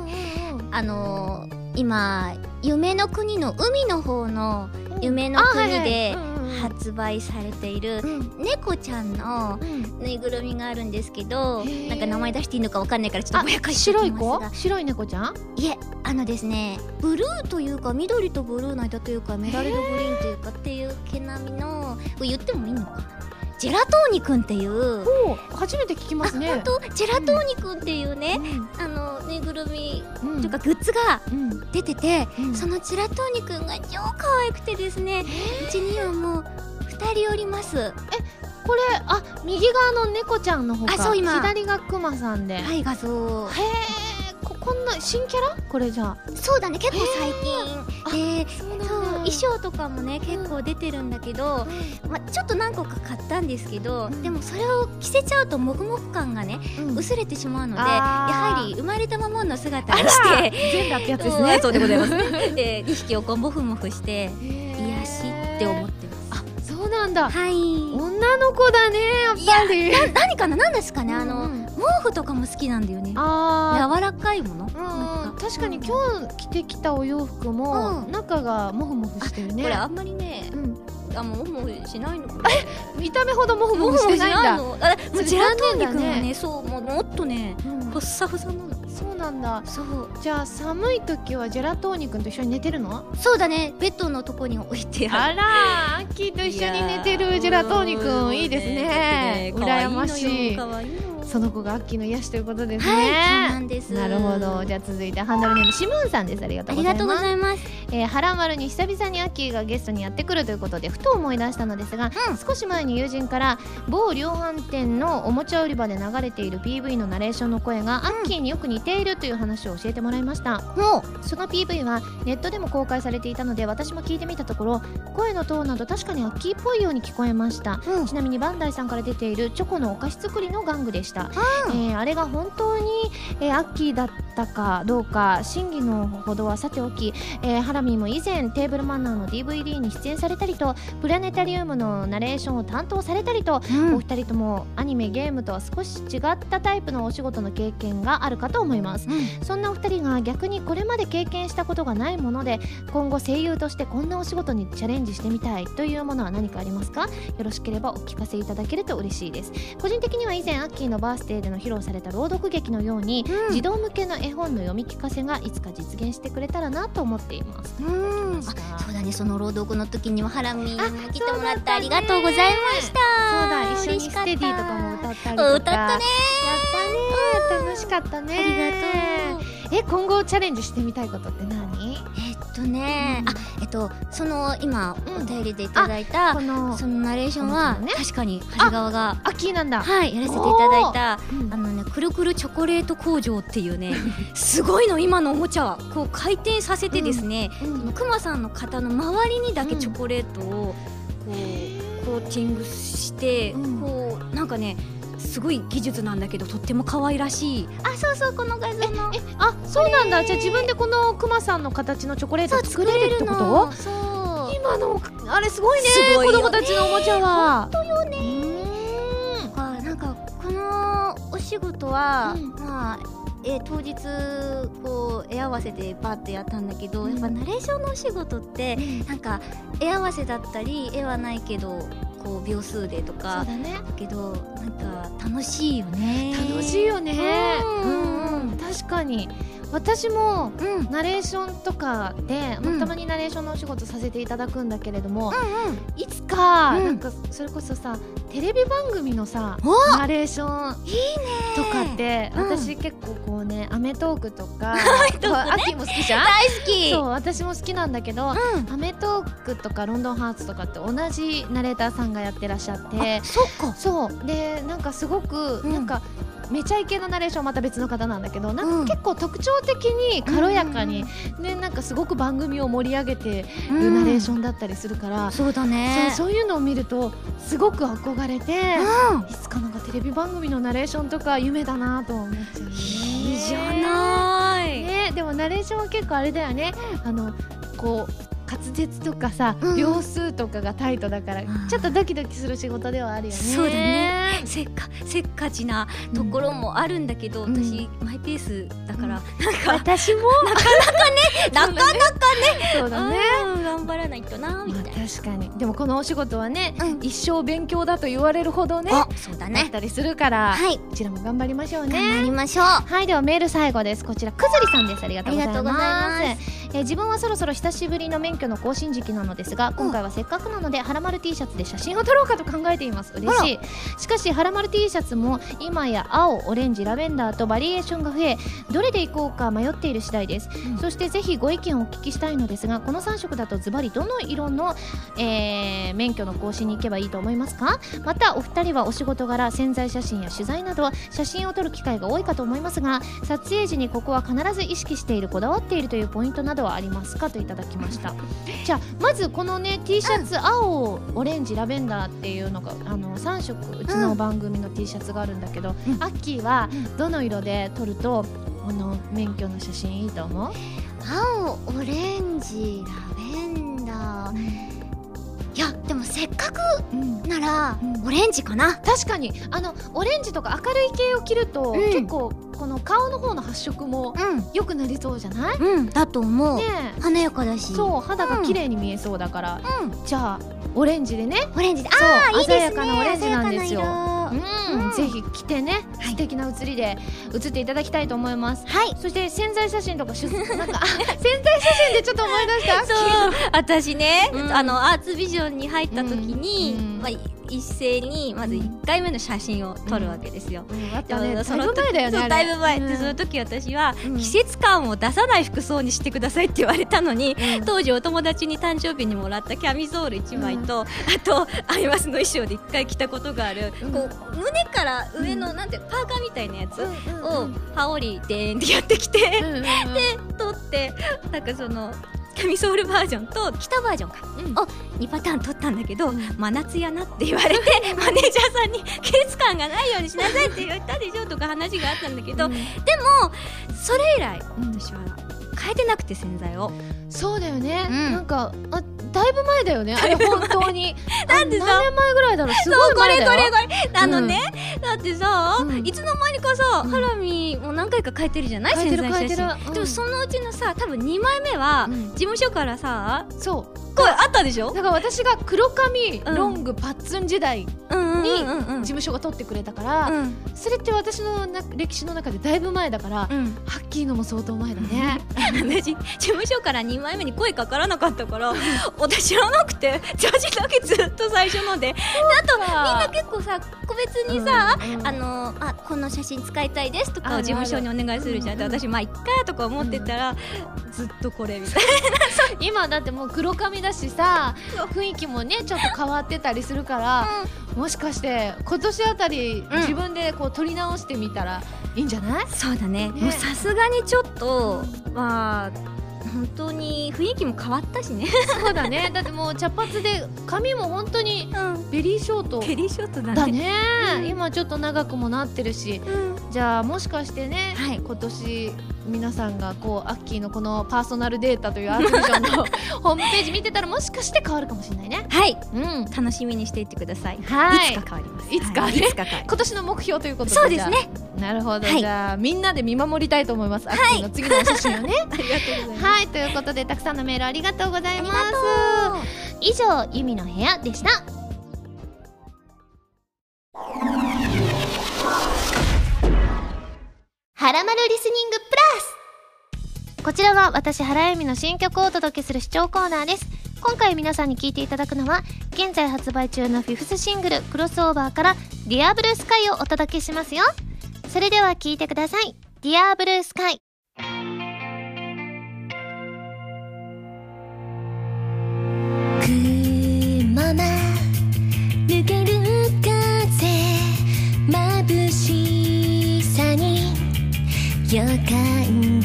あの今夢の国の海の方の夢の国で発売されている猫ちゃんのぬいぐるみがあるんですけどなんか名前出していいのかわかんないからちょっとあぼやかして白い子おきますが。白い猫ちゃん？いえあのですねブルーというか緑とブルーの間というかメダルドグリーンというかっていう毛並みの言ってもいいのかな？ジェラトーニくんっていう。お初めて聞きますね。本当？ジェラトーニくんっていうね、あのぬいぐるみうん。というかグッズがうん。出てて、うん。そのジェラトーニくんが超可愛くてですねうちにはもう2人おります。これあ右側の猫ちゃんの方かあそう今。左がクマさんで、へはい画像えここんな新キャラ？これじゃあ。そうだね結構最近。でそう衣装とかもね結構出てるんだけど、まあ、ちょっと何個か買ったんですけど、うん。でもそれを着せちゃうとモフモフ感がねうん。薄れてしまうのでやはり生まれたままの姿にして。全裸ってやつですうんねそうでございます。で2匹をこうモフモフして癒癒しって思ってそうなんだ。はい。女の子だねやっぱり。な何かな？何ですかね？あの、うん。毛布とかも好きなんだよね。あ柔らかいもの、うん確かに今日着てきたお洋服もうん。中がモフモフしてるね。これあんまりねうん。あもうもうしないのか見た目ほどモフモもうフしてないんだ。のあもうジェラトーニ君は残念だね。そうもっとねうん。ふっさふさなのそうなんだ。そう。じゃあ寒い時はジェラトーニ君と一緒に寝てるの？そうだね。ベッドのとこに置いてある。らアッキーと一緒に寝てるジェラトーニ君。いいですね。羨ましい。いいのその子がアッキーの癒しということですね、はいそうなんです。なるほど。じゃあ続いてハンドルネームシムーンさんです。ありがとうございます。がとうございます。えー、はらまるに久々にアッキーがゲストにやってくるということでふと思い出したのですが、少し前に友人から某量販店のおもちゃ売り場で流れている PV のナレーションの声がアッキーによく似ているという話を教えてもらいました、もその PV はネットでも公開されていたので私も聞いてみたところ声のトーンなど確かにアッキーっぽいように聞こえました。う、うん。ちなみにバンダイさんから出ているチョコのお菓子作りの玩具でした、えーあれが本当に、えーアッキーだったかどうか真偽のほどはさておき、えーハラミーも以前テーブルマナーの DVD に出演されたりとプラネタリウムのナレーションを担当されたりと、うん。お二人ともアニメゲームとは少し違ったタイプのお仕事の経験があるかと思います。そんなお二人が逆にこれまで経験したことがないもので今後声優としてこんなお仕事にチャレンジしてみたいというものは何かありますか？よろしければお聞かせいただけると嬉しいです。個人的には以前アッキーのバースデーでの披露された朗読劇のように、うん。児童向けの絵本の読み聞かせがいつか実現してくれたらなと思っています。うん。そうあそうだねその朗読の時にはハラミにあも来てもらってありがとうございました。だ一緒に嬉しかった。ステディとかも歌ったりとか。歌ったね。やったね。楽しかったね。ありがとう。え今後チャレンジしてみたいことって何？とね、うんあえっとその今うん。お便りでいただいた、そのナレーションは、確かに長谷川がアッキーなんだ。はいやらせていただいたうん。あのねくるくるチョコレート工場っていうね すごいの今のおもちゃはこう回転させてですね、うんそのクマさんの型の周りにだけチョコレートをこうコーティングして、うん。こうなんかねすごい技術なんだけどとっても可愛らしい。あそうそうこの画像の。えあそうなんだ。じゃあ自分でこのクマさんの形のチョコレート作れるってこと？そう今の。あれすごいね。すごい子供たちのおもちゃは。本当よね。あなんかこのお仕事は、うん。まあえー当日こう絵合わせでバッてやったんだけど、うんやっぱナレーションのお仕事ってなんか絵合わせだったり絵はないけどこう秒数でとかだね。だけどなんか楽しいよね。楽しいよね。ううんんうん。確かに私もうん。うんうんナレーションとかで、まあうん。たまにナレーションのお仕事させていただくんだけれども、うんいつか、うん。なんかそれこそさテレビ番組のさおナレーションいいねとかって、うん。私結構こうね『アメトーーク』とかメトークね。まあ秋も好きじゃん？大好き。そう私も好きなんだけど『うん。アメトーーク』とか『ロンドンハーツ』とかって同じナレーターさんがやってらっしゃって。あそっか。そう。でなんかすごく、うん。なんかめちゃイケなナレーションまた別の方なんだけどなんうん。か結構特徴的に軽やかに、ねなんかすごく番組を盛り上げてるナレーションだったりするから、そうだね。そうそういうのを見るとすごく憧れて、うん。いつかなんかテレビ番組のナレーションとか夢だなと思っちゃうね。いいじゃない。ねでもナレーションは結構あれだよね。あのこう滑舌とかさ、うん。秒数とかがタイトだから、ん。ちょっとドキドキする仕事ではあるよね。そうだね。せっかせっかちなところもあるんだけど、うん。私マイペースだから、なんか私も？なかなかね そうだね。うん頑張らないとなみまあたいな、確かに。でもこのお仕事はね、うん。一生勉強だと言われるほどねあそうだだっねたりするから、はい。こちらも頑張りましょう頑張ねりましょう。はいではメール最後です。こちらくずりさんです。ありがとうございますえー自分はそろそろ久しぶりの免許の更新時期なのですが今回はせっかくなのではらまる T シャツで写真を撮ろうかと考えています。嬉しい。しかしはらまる T シャツも今や青オレンジラベンダーとバリエーションが増えどれでいこうか迷っている次第です、うん。そしてぜひご意見をお聞きしたいのですがこの3色だとズバリどの色の、えー免許の更新に行けばいいと思いますか？またお二人はお仕事柄潜在写真や取材など写真を撮る機会が多いかと思いますが撮影時にここは必ず意識しているこだわっているというポイントなどはありますかといただきました。じゃあまずこのね T シャツ、青オレンジラベンダーっていうのがあの3色うちの番組の T シャツがあるんだけど、うん。アッキーはどの色で撮るとこの免許の写真いいと思う、青オレンジラベンダーいやでもせっかくうん。なら、うん。オレンジかな。確かに。あのオレンジとか明るい系を着ると、うん。結構この顔の方の発色もう良くなりそうじゃない、んうんだと思う、ね華やかだし。えそう肌が綺麗に見えそうだから、うん。じゃあオレンジでね。オレンジで。ああいいですね。鮮やかなオレンジなんですようん、うんぜひ来てね、はい。素敵な写りで写っていただきたいと思います。はい。そして潜在写真とかしゅ なんかあ潜在写真でちょっと思い出した？そう。私ね、うん。あのアーツビジョンに入った時に、うん。まあ、一斉にまず1回目の写真を撮るわけですよ。うん。あったねそのだよねだいぶ前、うん。でその時私は、うん。季節感を出さない服装にしてくださいって言われたのに、うん。当時お友達に誕生日にもらったキャミソール1枚と、あとアイマスの衣装で1回着たことがある、うん。こう胸から上の、なんてパーカーみたいなやつうんを羽織でーんってやってきて、うんうんうん。で撮ってなんかそのキャミソールバージョンと北バージョンか。うん。を2パターン撮ったんだけど、うん。真夏やなって言われて マネージャーさんに季節感がないようにしなさいって言ったでしょとか話があったんだけど、うん。でもそれ以来うん私は変えてなくて洗剤を。そうだよね、うん。なんかあだいぶ前だよね。あれ本当に。なんでさあ何年前ぐらいだろう。すごい前だよ。これこれあのね、だってさ、うん。いつの間にかさ、うん。ハラミも何回か変えてるじゃない？変えてる洗剤写真うん。でもそのうちのさ多分2枚目は、うん。事務所からさそうこれあったでしょ？だから私が黒髪、うん。ロングパッツン時代に事務所が取ってくれたから、うん。それって私のな歴史の中でだいぶ前だから、うん。ハッキーのも相当前だね、私事務所から2枚目に声かからなかったから 私知らなくてジャージだけずっと最初ので。であとみんな結構さ個別にさ、あのあこの写真使いたいですとかを事務所にお願いするじゃんである私まあいっかとか思ってたら、ずっとこれみたい 今だってもう黒髪だしさ雰囲気もねちょっと変わってたりするから、もしかして今年あたり、うん。自分でこう取り直してみたらいいんじゃない？なそうだね。ね。もうさすがにちょっとまあ本当に雰囲気も変わったしね、そうだね。だってもう茶髪で髪も本当にうん、ベリーショート。ケリーショットだね。だね、うん。今ちょっと長くもなってるし。うん。じゃあもしかしてね、はい。今年皆さんがこうアッキーのこのパーソナルデータというアートビジョンの ホームページ見てたらもしかして変わるかもしれないね。はい。うん。楽しみにしていってください、はい。いつか変わります。いつかね。はい。いつか変わ今年の目標ということで。そうですね。なるほど、はい。じゃあみんなで見守りたいと思います、アッキーの次のお写真をね。ありがとうございますはい。ということでたくさんのメールありがとうございます。以上ゆみの部屋でした。はらまるリスニングプラス。こちらは私原由美の新曲をお届けする視聴コーナーです。今回皆さんに聴いていただくのは現在発売中のフィフスシングル「クロスオーバー」から「ディアブルースカイをお届けしますよ。それでは聴いてください「ディアブルースカイ。まま抜ける風眩しさに予感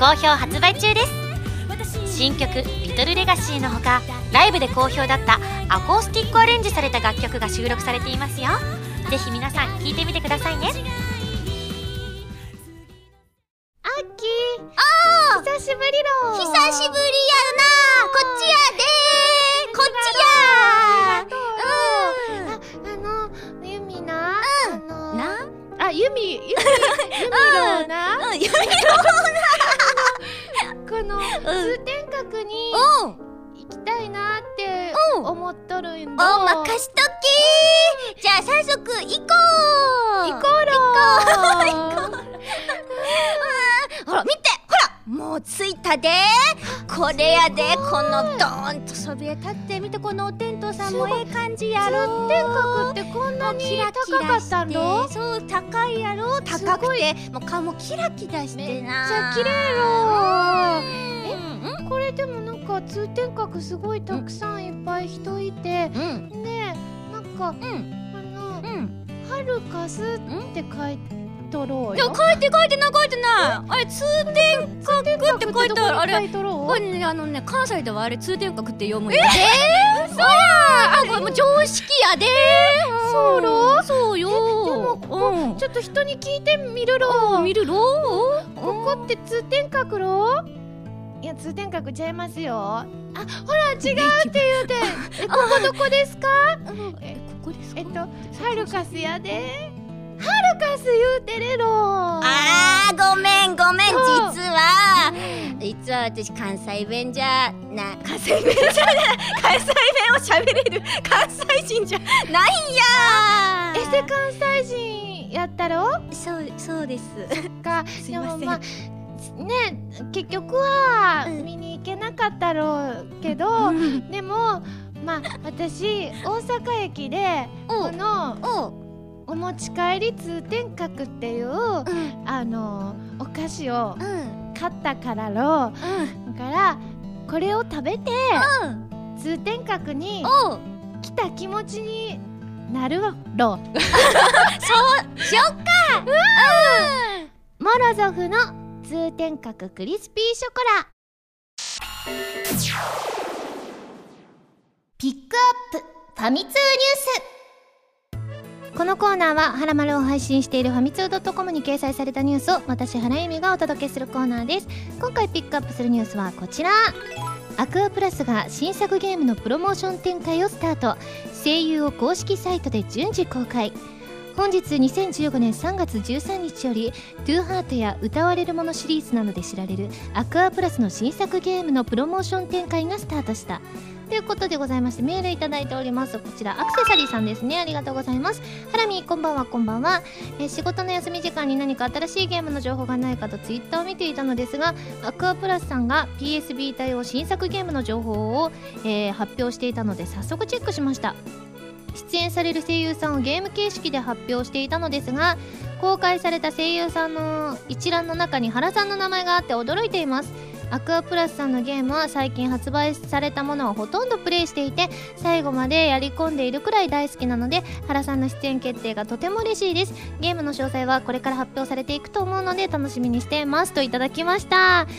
好評発売中です。新曲「リトルレガシーのほかライブで好評だったアコースティックアレンジされた楽曲が収録されていますよ。ぜひ皆さん聴いてみてくださいね。ってこんなに高かったんろしてそう高いやろ？高くてもう顔もキラキラしてな。めっちゃ綺麗ろ？うん。これでもなんか通天閣すごいたくさんいっぱい人いてうん。でなんかうん。あのうん「ハルカス」って書いとろうよ。書いて書いてない書いてない。あれ通天閣って書いてある？あれねあのね関西ではあれ通天閣って読むんやでそうや。あこれもう常識やでそうろそうよ。でもここうん。ちょっと人に聞いてみるろ。あ見るろ。ここって通天閣ろ？いや通天閣ちゃいますよ。あほら違うって言うて。えここどこですか？えここですか？えっとハルカスやで。ハルカス言うてるろ。あーごめんごめん。実は実は私関西弁じゃな関西弁じゃない。関西弁を喋れる関西人じゃないんや。エセ関西人やったろ？そうそうです。か。すいません。でもまあね結局はうん。見に行けなかったろうけど、でもまあ私大阪駅でおこのおお持ち帰り通天閣っていううん。あのお菓子をうん。買ったからろうん。だからこれを食べてうん通天閣に来た気持ちになるろ。そう。しよっか。モロゾフの通天閣クリスピーショコラ。ピックアップ。ファミ通ニュース。このコーナーは「はらまる」を配信しているファミツー .com に掲載されたニュースを私原由美がお届けするコーナーです。今回ピックアップするニュースはこちらアクアプラスが新作ゲームのプロモーション展開をスタート。声優を公式サイトで順次公開。本日2015年3月13日より「トゥーハートや「歌われるもの」シリーズなどで知られるアクアプラスの新作ゲームのプロモーション展開がスタートした。ということでございましてメールいただいております。こちらアクセサリーさんですね。ありがとうございます。ハラミこんばんはこんばんは、えー仕事の休み時間に何か新しいゲームの情報がないかとツイッターを見ていたのですがアクアプラスさんが PSB 対応新作ゲームの情報を、えー発表していたので早速チェックしました。出演される声優さんをゲーム形式で発表していたのですが公開された声優さんの一覧の中に原さんの名前があって驚いています。アクアプラスさんのゲームは最近発売されたものをほとんどプレイしていて最後までやり込んでいるくらい大好きなので原さんの出演決定がとても嬉しいです。ゲームの詳細はこれから発表されていくと思うので楽しみにしてます。といただきました。ね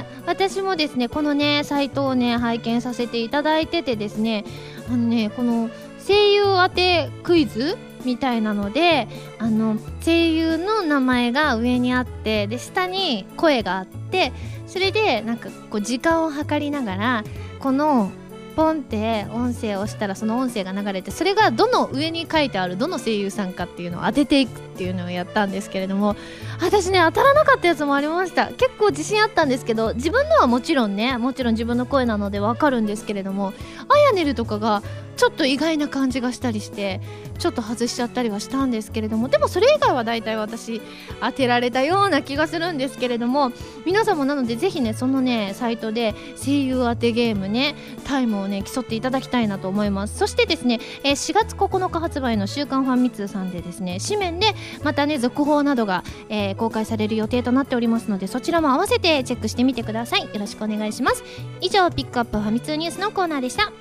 え私もですねこのねサイトをね拝見させていただいててですねあのねこの声優当てクイズみたいなのであの声優の名前が上にあってで下に声があってそれでなんかこう時間を計りながらこのポンって音声を押したらその音声が流れてそれがどの上に書いてあるどの声優さんかっていうのを当てていく。っていうのをやったんですけれども私ね当たらなかったやつもありました。結構自信あったんですけど自分のはもちろんねもちろん自分の声なのでわかるんですけれどもあやねるとかがちょっと意外な感じがしたりしてちょっと外しちゃったりはしたんですけれどもでもそれ以外は大体私当てられたような気がするんですけれども皆さんもなのでぜひねそのねサイトで声優当てゲームねタイムをね競っていただきたいなと思います。そしてですね、え4月9日発売の「週刊ファンミ通」さんでですね紙面でまたね続報などが、えー公開される予定となっておりますのでそちらも合わせてチェックしてみてください。よろしくお願いします。以上ピックアップファミ通ニュースのコーナーでした。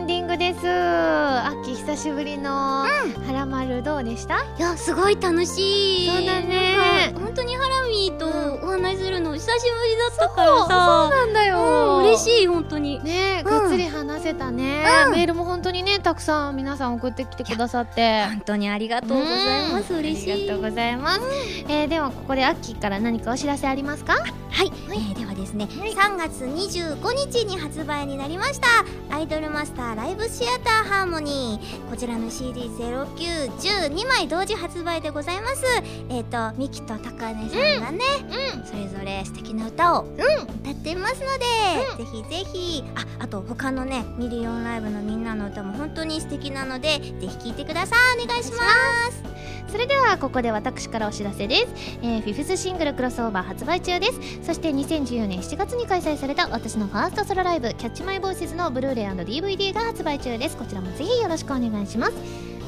ンディングです。秋久しぶりの「はらまる」どうでした？いやすごい楽しい。そうだね。本当にハラミーとお話しするの久しぶりだったからそうさなんだうん嬉しい本当に。ねえ、うん。ぐっつり話せたね、うん。メールも本当にねたくさん皆さん送ってきてくださって。本当にありがとうございます。うん。嬉しい。ありがとうございます、えーではここでアッキーから何かお知らせありますか？はい、えーではですね、3月25日に発売になりました。アイドルマスターライブシアターハーモニー。こちらの CD0912 枚同時発売でございます。えっ、とミキと高根さんがね、それぞれ素敵な歌を歌っていますので、ぜひぜひ。ああと他のねミリオンライブのみんなの歌も本当に素敵なのでぜひ聴いてください。お願いしますそれではここで私からお知らせです、えーフィフスシングルクロスオーバー発売中です。そして2014年7月に開催された私のファーストソロライブ「キャッチマイボイスズのブルーレイ &DVD が発売中です。こちらもぜひよろしくお願いします。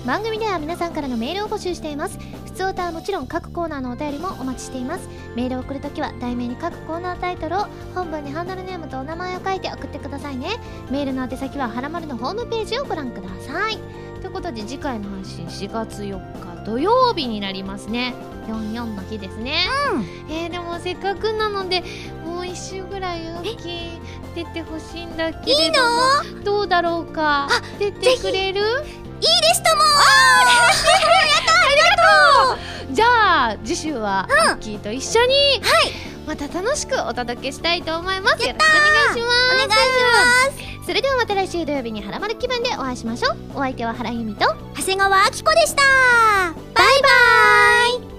番組では皆さんからのメールを募集しています。普通歌はもちろん各コーナーのお便りもお待ちしています。メールを送るときは題名に各コーナータイトルを本文にハンドルネームとお名前を書いて送ってくださいね。メールの宛先ははらまるのホームページをご覧ください。ことで次回の配信4月4日土曜日になりますね。44の日ですね、えー、でもせっかくなのでもう一週ぐらい大きい出てほしいんだけれどもどうだろうか？出てくれる？いいです ともじゃあ次週はアッキーと一緒に、また楽しくお届けしたいと思います。よろしくお願いします。お願いしますそれではまた来週土曜日にハラマル気分でお会いしましょう。お相手は原由美と。長谷川明子でした。バイバイ。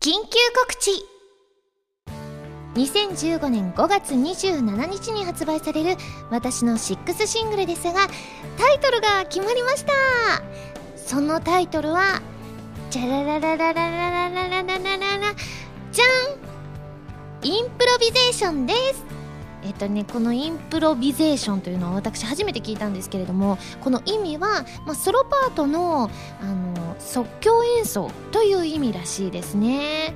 緊急告知。2015年5月27日に発売される私の6シングルですがタイトルが決まりました。そのタイトルはじゃらららららららららららららじゃんインプロビゼーションですえっとね、このインプロビゼーションというのは私初めて聞いたんですけれどもこの意味は、まあ、ソロパートのあの即興演奏という意味らしいですね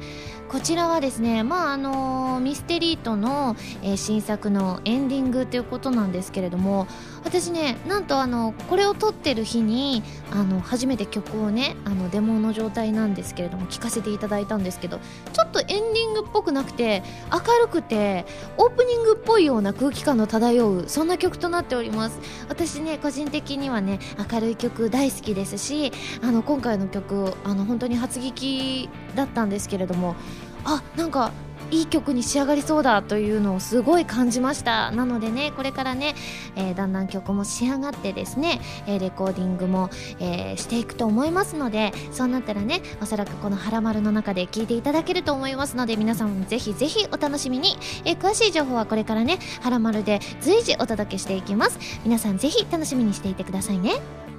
こちらはですねまああのミステリートの、えー新作のエンディングということなんですけれども私ねなんとあのこれを撮ってる日にあの初めて曲をねあのデモの状態なんですけれども聴かせていただいたんですけどちょっとエンディングっぽくなくて明るくてオープニングっぽいような空気感の漂うそんな曲となっております。私ね個人的にはね明るい曲大好きですしあの今回の曲あの本当に初聴きだったんですけれどもあなんかいい曲に仕上がりそうだというのをすごい感じました。なのでねこれからね、えーだんだん曲も仕上がってですね、えレコーディングも、えしていくと思いますのでそうなったらねおそらくこの「はらまる」の中で聴いていただけると思いますので皆さんもぜひぜひお楽しみに、え詳しい情報はこれからね「はらまる」で随時お届けしていきます。皆さんぜひ楽しみにしていてくださいね。